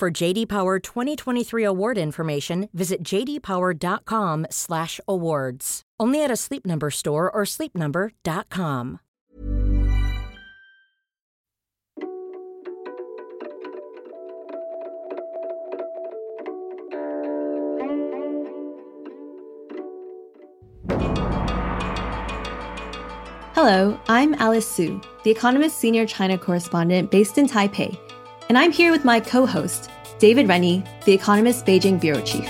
For JD Power 2023 award information, visit jdpower.com/awards. Only at a Sleep Number store or sleepnumber.com. Hello, I'm Alice Su, The Economist senior China correspondent based in Taipei, and I'm here with my co-host, David Rennie, The Economist Beijing bureau chief.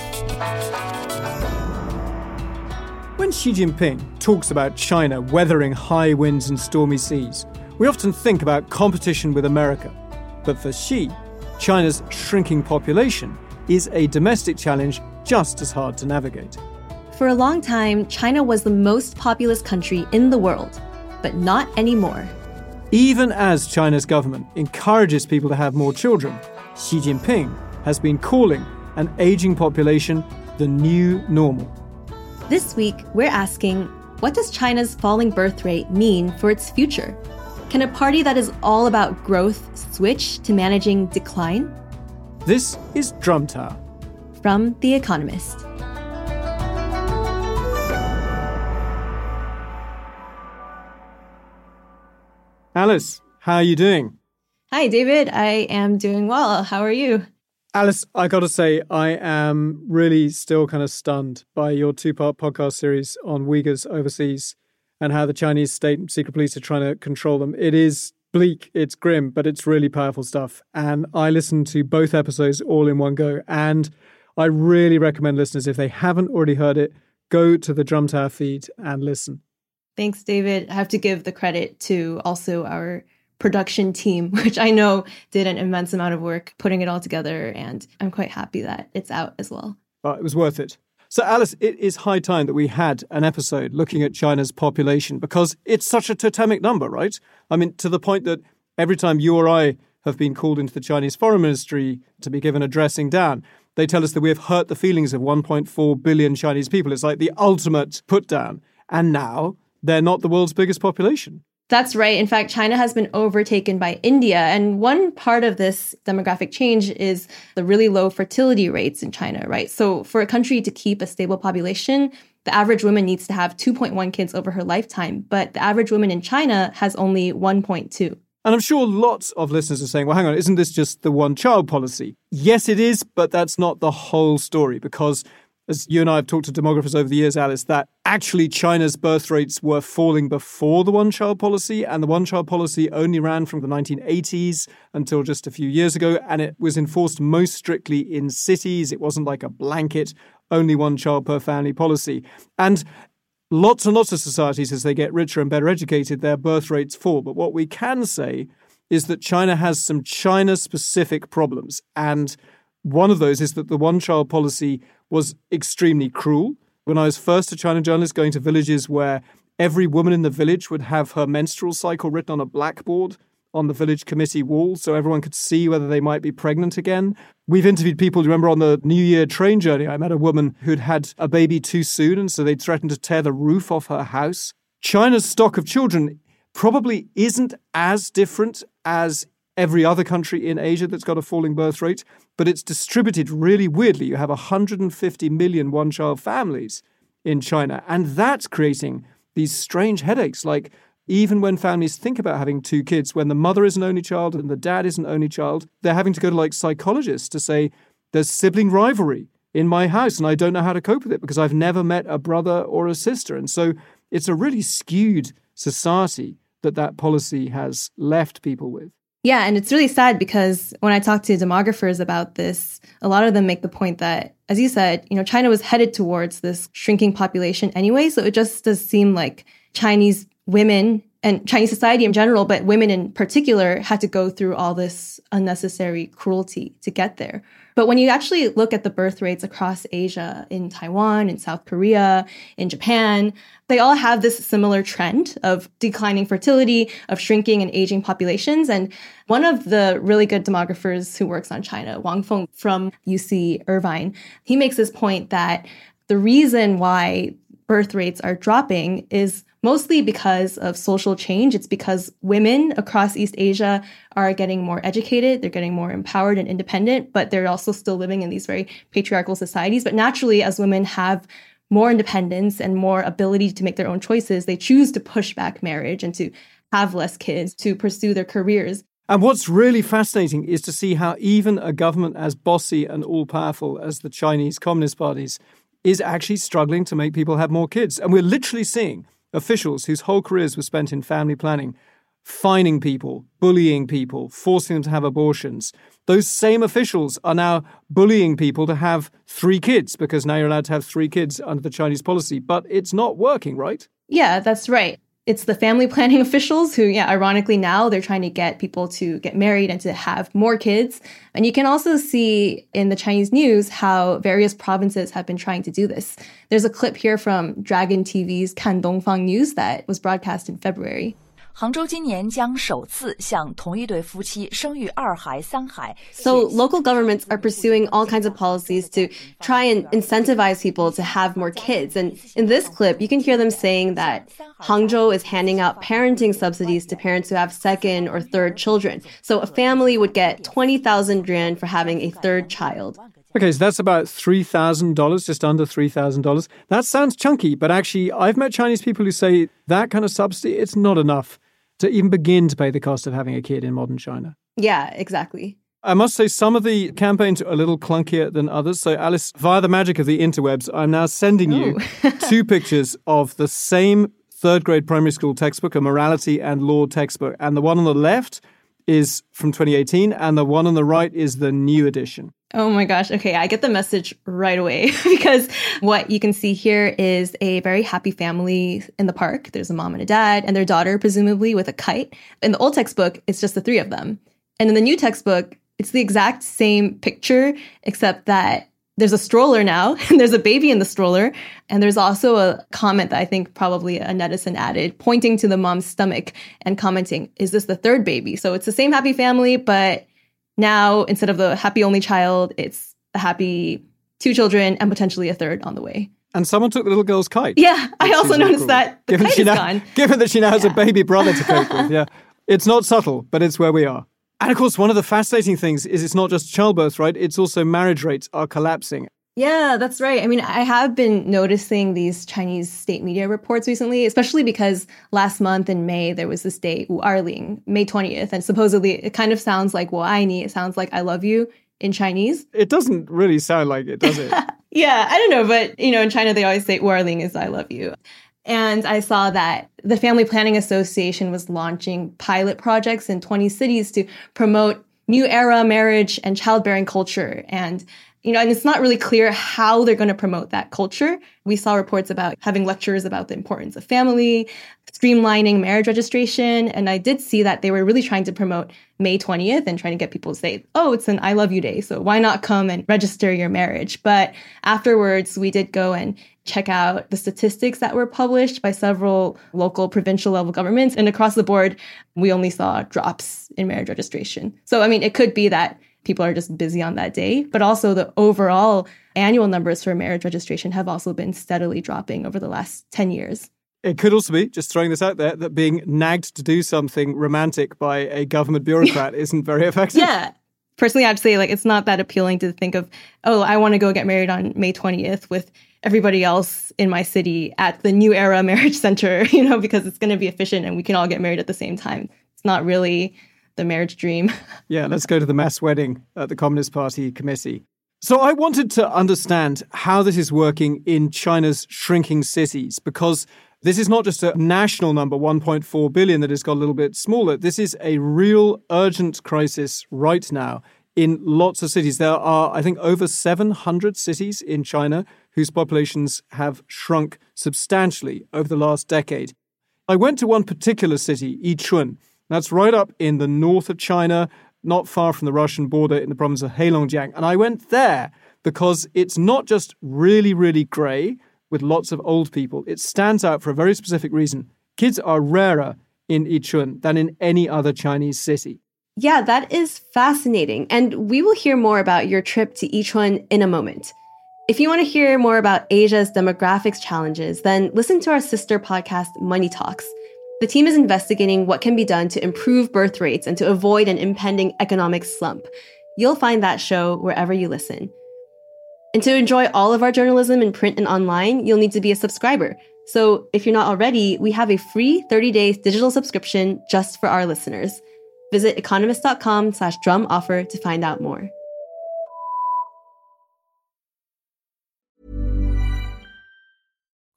When Xi Jinping talks about China weathering high winds and stormy seas, we often think about competition with America. But for Xi, China's shrinking population is a domestic challenge just as hard to navigate. For a long time, China was the most populous country in the world, but not anymore. Even as China's government encourages people to have more children, Xi Jinping has been calling an aging population the new normal. This week, we're asking what does China's falling birth rate mean for its future? Can a party that is all about growth switch to managing decline? This is Drum Tower. From The Economist. Alice, how are you doing? Hi, David. I am doing well. How are you? Alice, I got to say, I am really still kind of stunned by your two part podcast series on Uyghurs overseas and how the Chinese state secret police are trying to control them. It is bleak, it's grim, but it's really powerful stuff. And I listened to both episodes all in one go. And I really recommend listeners, if they haven't already heard it, go to the Drum Tower feed and listen. Thanks, David. I have to give the credit to also our production team, which I know did an immense amount of work putting it all together. And I'm quite happy that it's out as well. It was worth it. So, Alice, it is high time that we had an episode looking at China's population because it's such a totemic number, right? I mean, to the point that every time you or I have been called into the Chinese Foreign Ministry to be given a dressing down, they tell us that we have hurt the feelings of 1.4 billion Chinese people. It's like the ultimate put down. And now they're not the world's biggest population. That's right. In fact, China has been overtaken by India. And one part of this demographic change is the really low fertility rates in China, right? So, for a country to keep a stable population, the average woman needs to have 2.1 kids over her lifetime, but the average woman in China has only 1.2. And I'm sure lots of listeners are saying, well, hang on, isn't this just the one child policy? Yes, it is, but that's not the whole story because as you and I have talked to demographers over the years, Alice, that actually China's birth rates were falling before the one child policy, and the one child policy only ran from the 1980s until just a few years ago, and it was enforced most strictly in cities. It wasn't like a blanket, only one child per family policy. And lots and lots of societies, as they get richer and better educated, their birth rates fall. But what we can say is that China has some China specific problems. And one of those is that the one child policy was extremely cruel. When I was first a China journalist going to villages where every woman in the village would have her menstrual cycle written on a blackboard on the village committee wall so everyone could see whether they might be pregnant again. We've interviewed people, remember on the New Year train journey, I met a woman who'd had a baby too soon, and so they threatened to tear the roof off her house. China's stock of children probably isn't as different as every other country in Asia that's got a falling birth rate, but it's distributed really weirdly. You have 150 million one child families in China, and that's creating these strange headaches. Like, even when families think about having two kids, when the mother is an only child and the dad is an only child, they're having to go to like psychologists to say, there's sibling rivalry in my house and I don't know how to cope with it because I've never met a brother or a sister. And so it's a really skewed society that that policy has left people with. Yeah, and it's really sad because when I talk to demographers about this, a lot of them make the point that, as you said, you know, China was headed towards this shrinking population anyway. So it just does seem like Chinese women and Chinese society in general, but women in particular, had to go through all this unnecessary cruelty to get there. But when you actually look at the birth rates across Asia, in Taiwan, in South Korea, in Japan, they all have this similar trend of declining fertility, of shrinking and aging populations. And one of the really good demographers who works on China, Wang Feng from UC Irvine, he makes this point that the reason why birth rates are dropping is mostly because of social change. It's because women across East Asia are getting more educated, they're getting more empowered and independent, but they're also still living in these very patriarchal societies. But naturally, as women have more independence and more ability to make their own choices, they choose to push back marriage and to have less kids, to pursue their careers. And what's really fascinating is to see how even a government as bossy and all powerful as the Chinese Communist parties is actually struggling to make people have more kids. And we're literally seeing officials whose whole careers were spent in family planning, fining people, bullying people, forcing them to have abortions. Those same officials are now bullying people to have three kids because now you're allowed to have three kids under the Chinese policy. But it's not working, right? Yeah, that's right it's the family planning officials who, yeah, ironically now they're trying to get people to get married and to have more kids. And you can also see in the Chinese news how various provinces have been trying to do this. There's a clip here from Dragon TV's Kan Dongfang News that was broadcast in February. 杭州今年将首次向同一对夫妻生育二孩、三孩。So local governments are pursuing all kinds of policies to try and incentivize people to have more kids. And in this clip, you can hear them saying that Hangzhou is handing out parenting subsidies to parents who have second or third children. So a family would get 20,000 yuan for having a third child. Okay, so that's about $3,000, just under $3,000. That sounds chunky, but actually, I've met Chinese people who say that kind of subsidy, it's not enough to even begin to pay the cost of having a kid in modern China. Yeah, exactly. I must say, some of the campaigns are a little clunkier than others. So, Alice, via the magic of the interwebs, I'm now sending you oh. two pictures of the same third grade primary school textbook, a morality and law textbook. And the one on the left is from 2018, and the one on the right is the new edition. Oh my gosh. Okay. I get the message right away because what you can see here is a very happy family in the park. There's a mom and a dad and their daughter, presumably with a kite. In the old textbook, it's just the three of them. And in the new textbook, it's the exact same picture, except that there's a stroller now and there's a baby in the stroller. And there's also a comment that I think probably a netizen added pointing to the mom's stomach and commenting, is this the third baby? So it's the same happy family, but now, instead of the happy only child, it's a happy two children and potentially a third on the way. And someone took the little girl's kite. Yeah, I also noticed that the given kite is now, gone. Given that she now has yeah. a baby brother to cope with, yeah. It's not subtle, but it's where we are. And of course, one of the fascinating things is it's not just childbirth, right? It's also marriage rates are collapsing. Yeah, that's right. I mean, I have been noticing these Chinese state media reports recently, especially because last month in May there was this day, Wu Erling, May 20th, and supposedly it kind of sounds like Wo Ai It sounds like I love you in Chinese. It doesn't really sound like it, does it? yeah, I don't know, but you know, in China they always say Wu Erling is I love you. And I saw that the Family Planning Association was launching pilot projects in 20 cities to promote new era marriage and childbearing culture. And you know, and it's not really clear how they're going to promote that culture. We saw reports about having lectures about the importance of family, streamlining marriage registration. And I did see that they were really trying to promote May 20th and trying to get people to say, oh, it's an I love you day. So why not come and register your marriage? But afterwards, we did go and check out the statistics that were published by several local, provincial level governments. And across the board, we only saw drops in marriage registration. So, I mean, it could be that people are just busy on that day. But also, the overall annual numbers for marriage registration have also been steadily dropping over the last 10 years. It could also be, just throwing this out there, that being nagged to do something romantic by a government bureaucrat isn't very effective. Yeah. Personally, I'd say like it's not that appealing to think of, oh, I want to go get married on May 20th with everybody else in my city at the New Era Marriage Center, you know, because it's going to be efficient and we can all get married at the same time. It's not really the marriage dream. yeah, let's go to the mass wedding at the Communist Party committee. So I wanted to understand how this is working in China's shrinking cities because this is not just a national number, 1.4 billion, that has got a little bit smaller. This is a real urgent crisis right now in lots of cities. There are, I think, over 700 cities in China whose populations have shrunk substantially over the last decade. I went to one particular city, Yichun. That's right up in the north of China, not far from the Russian border in the province of Heilongjiang. And I went there because it's not just really, really grey with lots of old people. It stands out for a very specific reason. Kids are rarer in Yichun than in any other Chinese city. Yeah, that is fascinating. And we will hear more about your trip to Yichun in a moment. If you want to hear more about Asia's demographics challenges, then listen to our sister podcast, Money Talks. The team is investigating what can be done to improve birth rates and to avoid an impending economic slump. You'll find that show wherever you listen. And to enjoy all of our journalism in print and online, you'll need to be a subscriber. So if you're not already, we have a free 30-day digital subscription just for our listeners. Visit economist.com slash drum offer to find out more.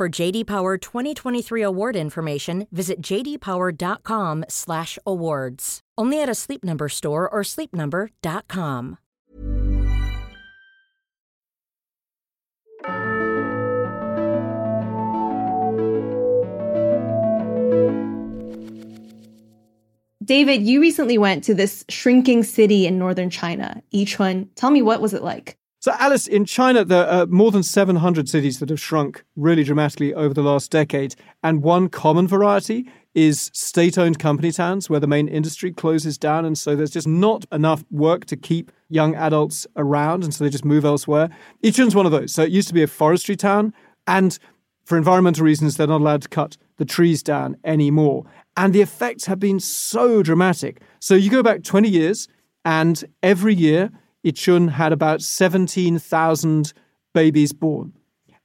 For JD Power 2023 award information, visit jdpower.com/awards. Only at a Sleep Number store or sleepnumber.com. David, you recently went to this shrinking city in northern China, Yichun. Tell me, what was it like? So, Alice, in China, there are more than 700 cities that have shrunk really dramatically over the last decade. And one common variety is state owned company towns where the main industry closes down. And so there's just not enough work to keep young adults around. And so they just move elsewhere. Yichun's one of those. So, it used to be a forestry town. And for environmental reasons, they're not allowed to cut the trees down anymore. And the effects have been so dramatic. So, you go back 20 years, and every year, Yichun had about 17,000 babies born.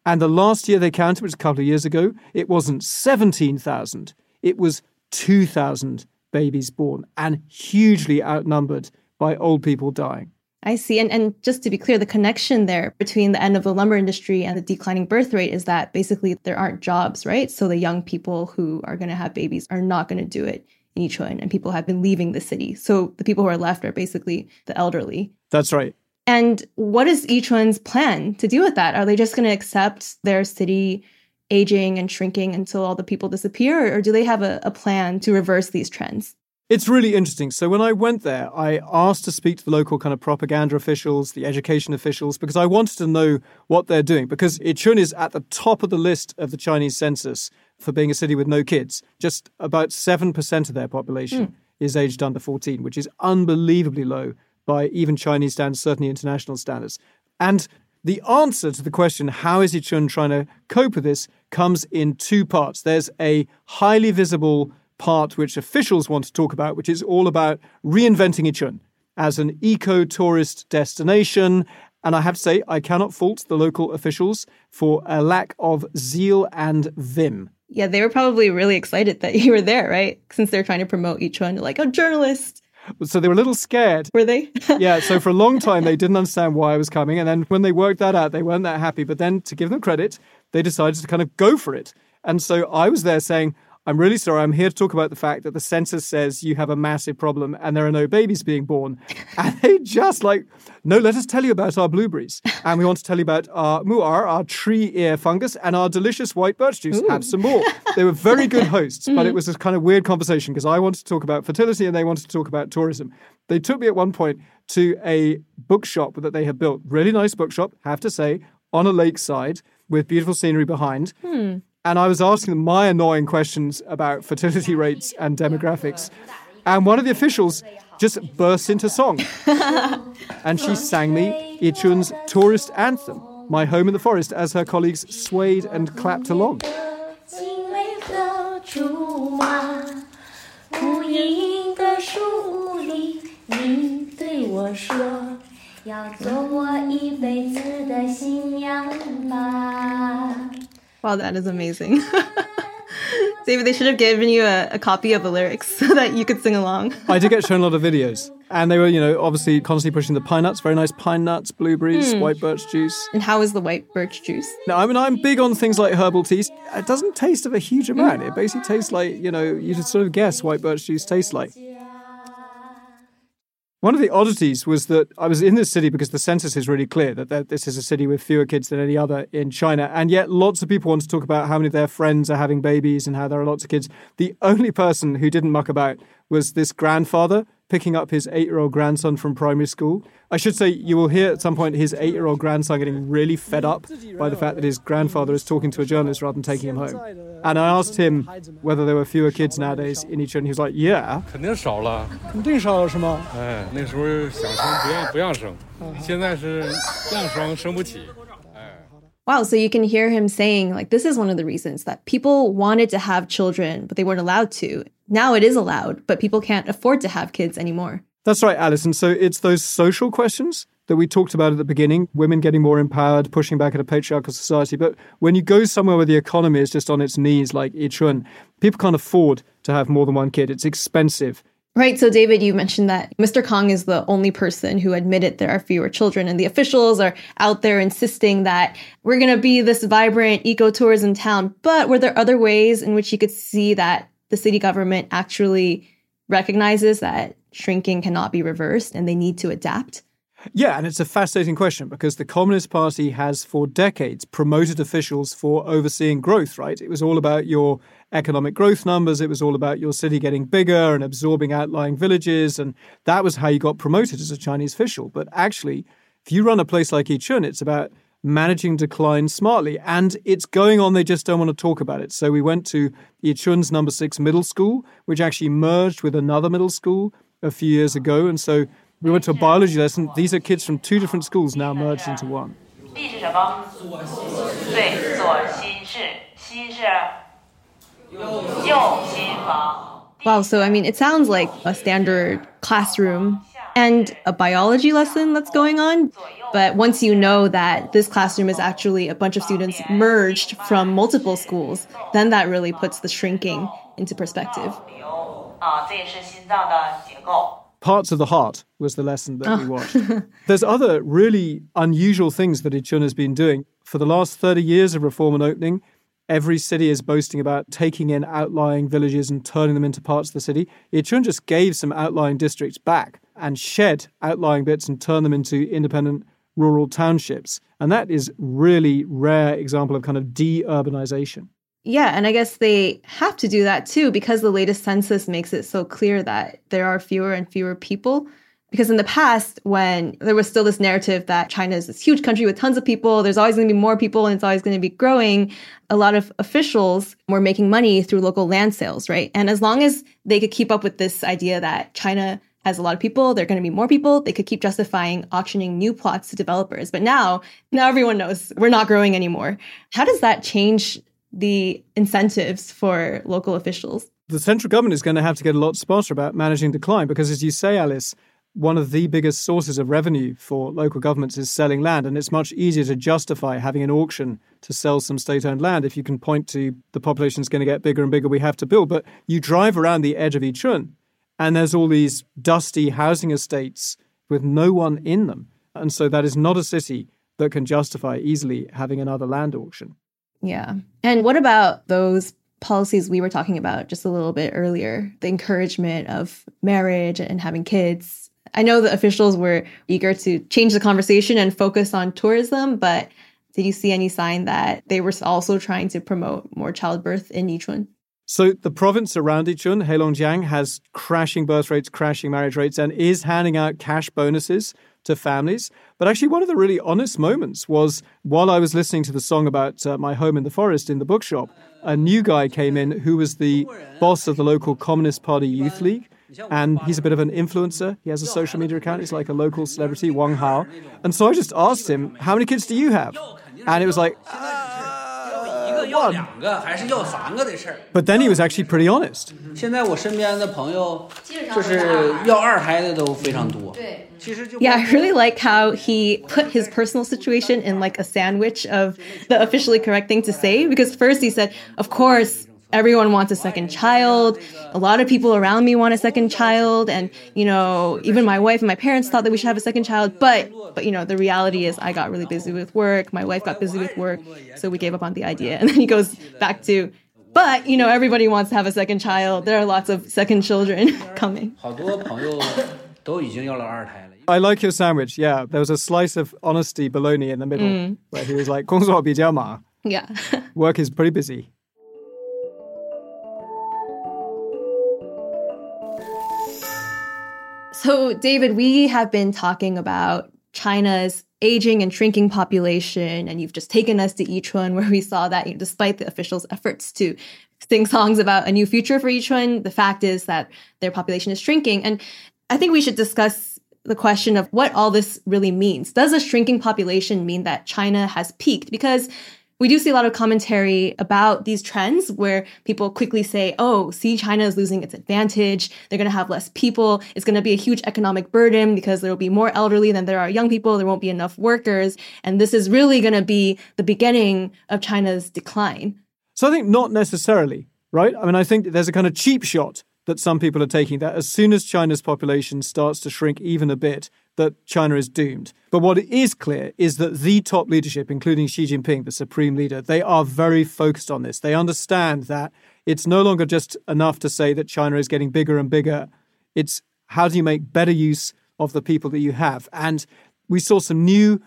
And the last year they counted, which was a couple of years ago, it wasn't 17,000, it was 2,000 babies born and hugely outnumbered by old people dying. I see. And, and just to be clear, the connection there between the end of the lumber industry and the declining birth rate is that basically there aren't jobs, right? So the young people who are going to have babies are not going to do it in Yichun, and people have been leaving the city. So the people who are left are basically the elderly. That's right. And what is Yichun's plan to deal with that? Are they just going to accept their city aging and shrinking until all the people disappear, or do they have a, a plan to reverse these trends? It's really interesting. So when I went there, I asked to speak to the local kind of propaganda officials, the education officials, because I wanted to know what they're doing. Because Yichun is at the top of the list of the Chinese census for being a city with no kids. Just about 7% of their population mm. is aged under 14, which is unbelievably low by even Chinese standards, certainly international standards. And the answer to the question, how is Yichun trying to cope with this, comes in two parts. There's a highly visible part which officials want to talk about, which is all about reinventing Yichun as an eco tourist destination. And I have to say, I cannot fault the local officials for a lack of zeal and vim. Yeah, they were probably really excited that you were there, right? Since they're trying to promote Yichun, like a journalist. So they were a little scared. Were they? yeah. So for a long time, they didn't understand why I was coming. And then when they worked that out, they weren't that happy. But then to give them credit, they decided to kind of go for it. And so I was there saying, I'm really sorry. I'm here to talk about the fact that the census says you have a massive problem and there are no babies being born. And they just like, no, let us tell you about our blueberries. And we want to tell you about our mu'er, our tree ear fungus, and our delicious white birch juice. Ooh. Have some more. They were very good hosts, but it was a kind of weird conversation because I wanted to talk about fertility and they wanted to talk about tourism. They took me at one point to a bookshop that they had built. Really nice bookshop, have to say, on a lakeside with beautiful scenery behind. Hmm and I was asking them my annoying questions about fertility rates and demographics. And one of the officials just burst into song. and she sang me Yichun's tourist anthem, My Home in the Forest, as her colleagues swayed and clapped along. Wow, that is amazing. David, they should have given you a, a copy of the lyrics so that you could sing along. I did get shown a lot of videos. And they were, you know, obviously constantly pushing the pine nuts, very nice pine nuts, blueberries, hmm. white birch juice. And how is the white birch juice? No, I mean, I'm big on things like herbal teas. It doesn't taste of a huge amount. It hmm. basically tastes like, you know, you could sort of guess white birch juice tastes like. One of the oddities was that I was in this city because the census is really clear that this is a city with fewer kids than any other in China. And yet, lots of people want to talk about how many of their friends are having babies and how there are lots of kids. The only person who didn't muck about was this grandfather picking up his eight year old grandson from primary school. I should say, you will hear at some point his eight year old grandson getting really fed up by the fact that his grandfather is talking to a journalist rather than taking him home. And I asked him whether there were fewer kids nowadays in Yichun, and he was like, Yeah. Wow, so you can hear him saying, like, this is one of the reasons that people wanted to have children, but they weren't allowed to. Now it is allowed, but people can't afford to have kids anymore. That's right, Alison. So it's those social questions that we talked about at the beginning women getting more empowered, pushing back at a patriarchal society. But when you go somewhere where the economy is just on its knees, like Yichun, people can't afford to have more than one kid. It's expensive. Right. So, David, you mentioned that Mr. Kong is the only person who admitted there are fewer children, and the officials are out there insisting that we're going to be this vibrant ecotourism town. But were there other ways in which you could see that the city government actually recognizes that shrinking cannot be reversed and they need to adapt? Yeah, and it's a fascinating question because the Communist Party has for decades promoted officials for overseeing growth, right? It was all about your economic growth numbers, it was all about your city getting bigger and absorbing outlying villages, and that was how you got promoted as a Chinese official. But actually, if you run a place like Yichun, it's about managing decline smartly. And it's going on, they just don't want to talk about it. So we went to Yichun's number six middle school, which actually merged with another middle school a few years ago. And so we went to a biology lesson. These are kids from two different schools now merged into one. Wow, so I mean, it sounds like a standard classroom and a biology lesson that's going on. But once you know that this classroom is actually a bunch of students merged from multiple schools, then that really puts the shrinking into perspective. Parts of the Heart was the lesson that oh. we watched. There's other really unusual things that Yichun has been doing. For the last 30 years of reform and opening, every city is boasting about taking in outlying villages and turning them into parts of the city. Yichun just gave some outlying districts back and shed outlying bits and turn them into independent rural townships. And that is really rare example of kind of de-urbanization. Yeah, and I guess they have to do that too because the latest census makes it so clear that there are fewer and fewer people. Because in the past, when there was still this narrative that China is this huge country with tons of people, there's always going to be more people and it's always going to be growing, a lot of officials were making money through local land sales, right? And as long as they could keep up with this idea that China has a lot of people, there are going to be more people, they could keep justifying auctioning new plots to developers. But now, now everyone knows we're not growing anymore. How does that change the incentives for local officials. The central government is going to have to get a lot smarter about managing decline because, as you say, Alice, one of the biggest sources of revenue for local governments is selling land. And it's much easier to justify having an auction to sell some state owned land if you can point to the population is going to get bigger and bigger, we have to build. But you drive around the edge of Yichun and there's all these dusty housing estates with no one in them. And so that is not a city that can justify easily having another land auction. Yeah. And what about those policies we were talking about just a little bit earlier? The encouragement of marriage and having kids. I know the officials were eager to change the conversation and focus on tourism, but did you see any sign that they were also trying to promote more childbirth in Yichun? So the province around Yichun, Heilongjiang, has crashing birth rates, crashing marriage rates, and is handing out cash bonuses to families. But actually, one of the really honest moments was while I was listening to the song about uh, my home in the forest in the bookshop, a new guy came in who was the boss of the local Communist Party Youth League. And he's a bit of an influencer. He has a social media account. He's like a local celebrity, Wang Hao. And so I just asked him, How many kids do you have? And it was like, uh, one. But then he was actually pretty honest. 现在我身边的朋友就是要二胎的都非常多。其实就 Yeah, I really like how he put his personal situation in like a sandwich of the officially correct thing to say. Because first he said, of course, everyone wants a second child. A lot of people around me want a second child. And, you know, even my wife and my parents thought that we should have a second child. But, but, you know, the reality is I got really busy with work. My wife got busy with work. So we gave up on the idea. And then he goes back to, but, you know, everybody wants to have a second child. There are lots of second children coming. I like your sandwich. Yeah, there was a slice of honesty bologna in the middle mm. where he was like, 工作比较忙. Yeah. Work is pretty busy. So, David, we have been talking about China's aging and shrinking population, and you've just taken us to Yichun, where we saw that you know, despite the officials' efforts to sing songs about a new future for Yichun, the fact is that their population is shrinking. And I think we should discuss the question of what all this really means. Does a shrinking population mean that China has peaked? Because we do see a lot of commentary about these trends where people quickly say, oh, see, China is losing its advantage. They're going to have less people. It's going to be a huge economic burden because there will be more elderly than there are young people. There won't be enough workers. And this is really going to be the beginning of China's decline. So I think not necessarily, right? I mean, I think there's a kind of cheap shot that some people are taking that as soon as China's population starts to shrink even a bit, that China is doomed. But what is clear is that the top leadership, including Xi Jinping, the supreme leader, they are very focused on this. They understand that it's no longer just enough to say that China is getting bigger and bigger. It's how do you make better use of the people that you have? And we saw some new,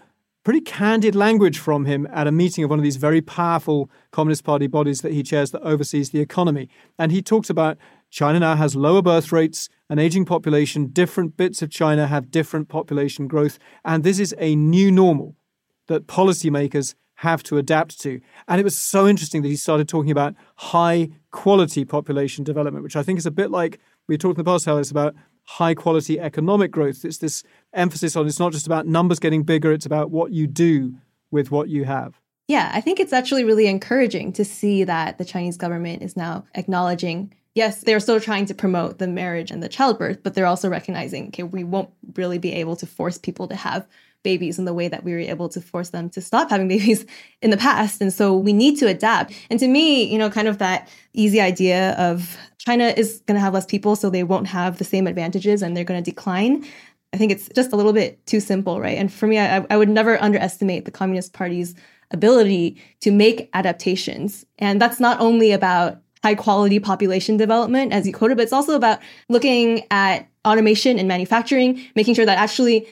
pretty candid language from him at a meeting of one of these very powerful Communist Party bodies that he chairs that oversees the economy. And he talked about China now has lower birth rates, an aging population, different bits of China have different population growth, and this is a new normal that policymakers have to adapt to. And it was so interesting that he started talking about high quality population development, which I think is a bit like we talked in the past, Alice, about high quality economic growth. It's this emphasis on it's not just about numbers getting bigger, it's about what you do with what you have. Yeah, I think it's actually really encouraging to see that the Chinese government is now acknowledging yes, they're still trying to promote the marriage and the childbirth, but they're also recognizing, okay, we won't really be able to force people to have babies in the way that we were able to force them to stop having babies in the past. And so we need to adapt. And to me, you know, kind of that easy idea of China is going to have less people, so they won't have the same advantages and they're going to decline. I think it's just a little bit too simple, right? And for me, I, I would never underestimate the Communist Party's ability to make adaptations. And that's not only about high quality population development, as you quoted, but it's also about looking at automation and manufacturing, making sure that actually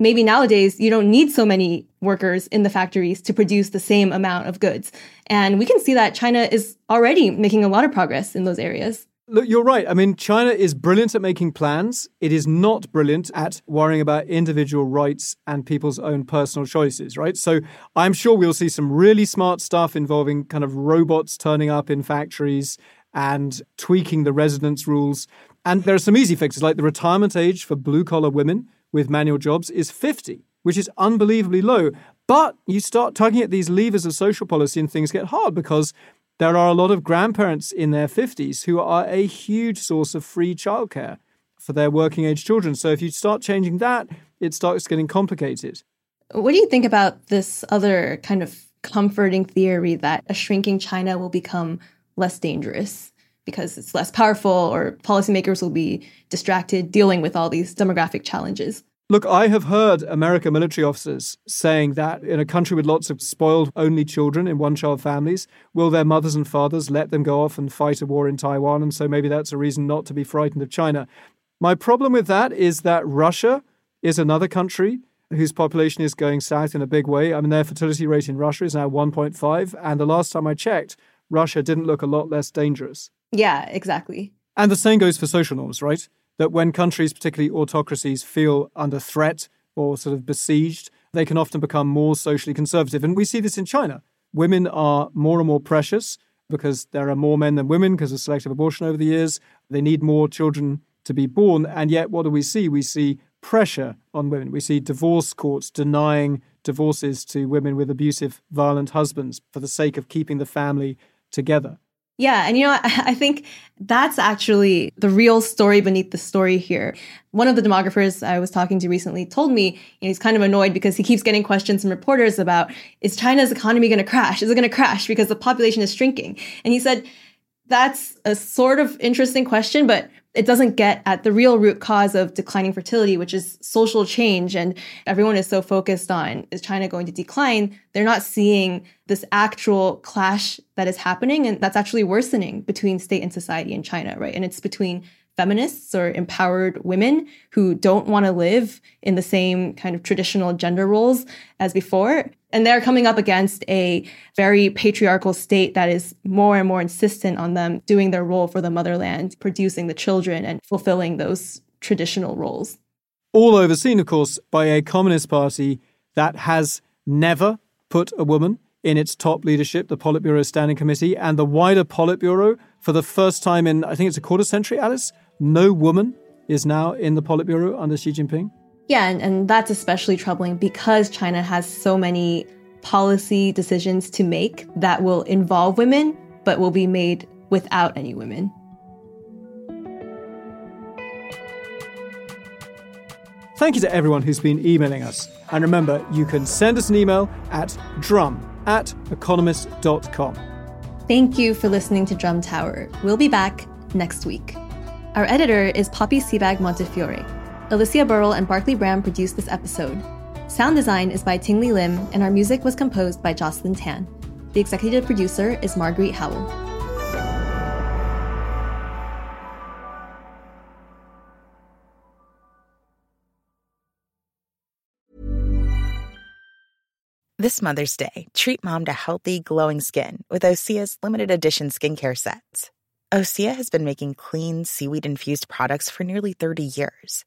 maybe nowadays you don't need so many workers in the factories to produce the same amount of goods. And we can see that China is already making a lot of progress in those areas. Look, you're right. I mean, China is brilliant at making plans. It is not brilliant at worrying about individual rights and people's own personal choices, right? So I'm sure we'll see some really smart stuff involving kind of robots turning up in factories and tweaking the residence rules. And there are some easy fixes, like the retirement age for blue collar women with manual jobs is 50, which is unbelievably low. But you start tugging at these levers of social policy and things get hard because there are a lot of grandparents in their 50s who are a huge source of free childcare for their working age children. So if you start changing that, it starts getting complicated. What do you think about this other kind of comforting theory that a shrinking China will become less dangerous because it's less powerful or policymakers will be distracted dealing with all these demographic challenges? Look, I have heard American military officers saying that in a country with lots of spoiled only children in one child families, will their mothers and fathers let them go off and fight a war in Taiwan? And so maybe that's a reason not to be frightened of China. My problem with that is that Russia is another country whose population is going south in a big way. I mean, their fertility rate in Russia is now 1.5. And the last time I checked, Russia didn't look a lot less dangerous. Yeah, exactly. And the same goes for social norms, right? That when countries, particularly autocracies, feel under threat or sort of besieged, they can often become more socially conservative. And we see this in China. Women are more and more precious because there are more men than women because of selective abortion over the years. They need more children to be born. And yet, what do we see? We see pressure on women. We see divorce courts denying divorces to women with abusive, violent husbands for the sake of keeping the family together. Yeah. And you know, I, think that's actually the real story beneath the story here. One of the demographers I was talking to recently told me you know, he's kind of annoyed because he keeps getting questions from reporters about is China's economy going to crash? Is it going to crash because the population is shrinking? And he said, That's a sort of interesting question, but it doesn't get at the real root cause of declining fertility, which is social change. And everyone is so focused on is China going to decline? They're not seeing this actual clash that is happening and that's actually worsening between state and society in China, right? And it's between feminists or empowered women who don't want to live in the same kind of traditional gender roles as before. And they're coming up against a very patriarchal state that is more and more insistent on them doing their role for the motherland, producing the children, and fulfilling those traditional roles. All overseen, of course, by a Communist Party that has never put a woman in its top leadership, the Politburo Standing Committee, and the wider Politburo for the first time in, I think it's a quarter century, Alice, no woman is now in the Politburo under Xi Jinping. Yeah, and, and that's especially troubling because China has so many policy decisions to make that will involve women, but will be made without any women. Thank you to everyone who's been emailing us. And remember, you can send us an email at drum at economist.com. Thank you for listening to Drum Tower. We'll be back next week. Our editor is Poppy Sebag Montefiore. Alicia Burrell and Barclay Bram produced this episode. Sound design is by Ting-Li Lim, and our music was composed by Jocelyn Tan. The executive producer is Marguerite Howell. This Mother's Day, treat mom to healthy, glowing skin with Osea's limited edition skincare sets. Osea has been making clean, seaweed infused products for nearly 30 years.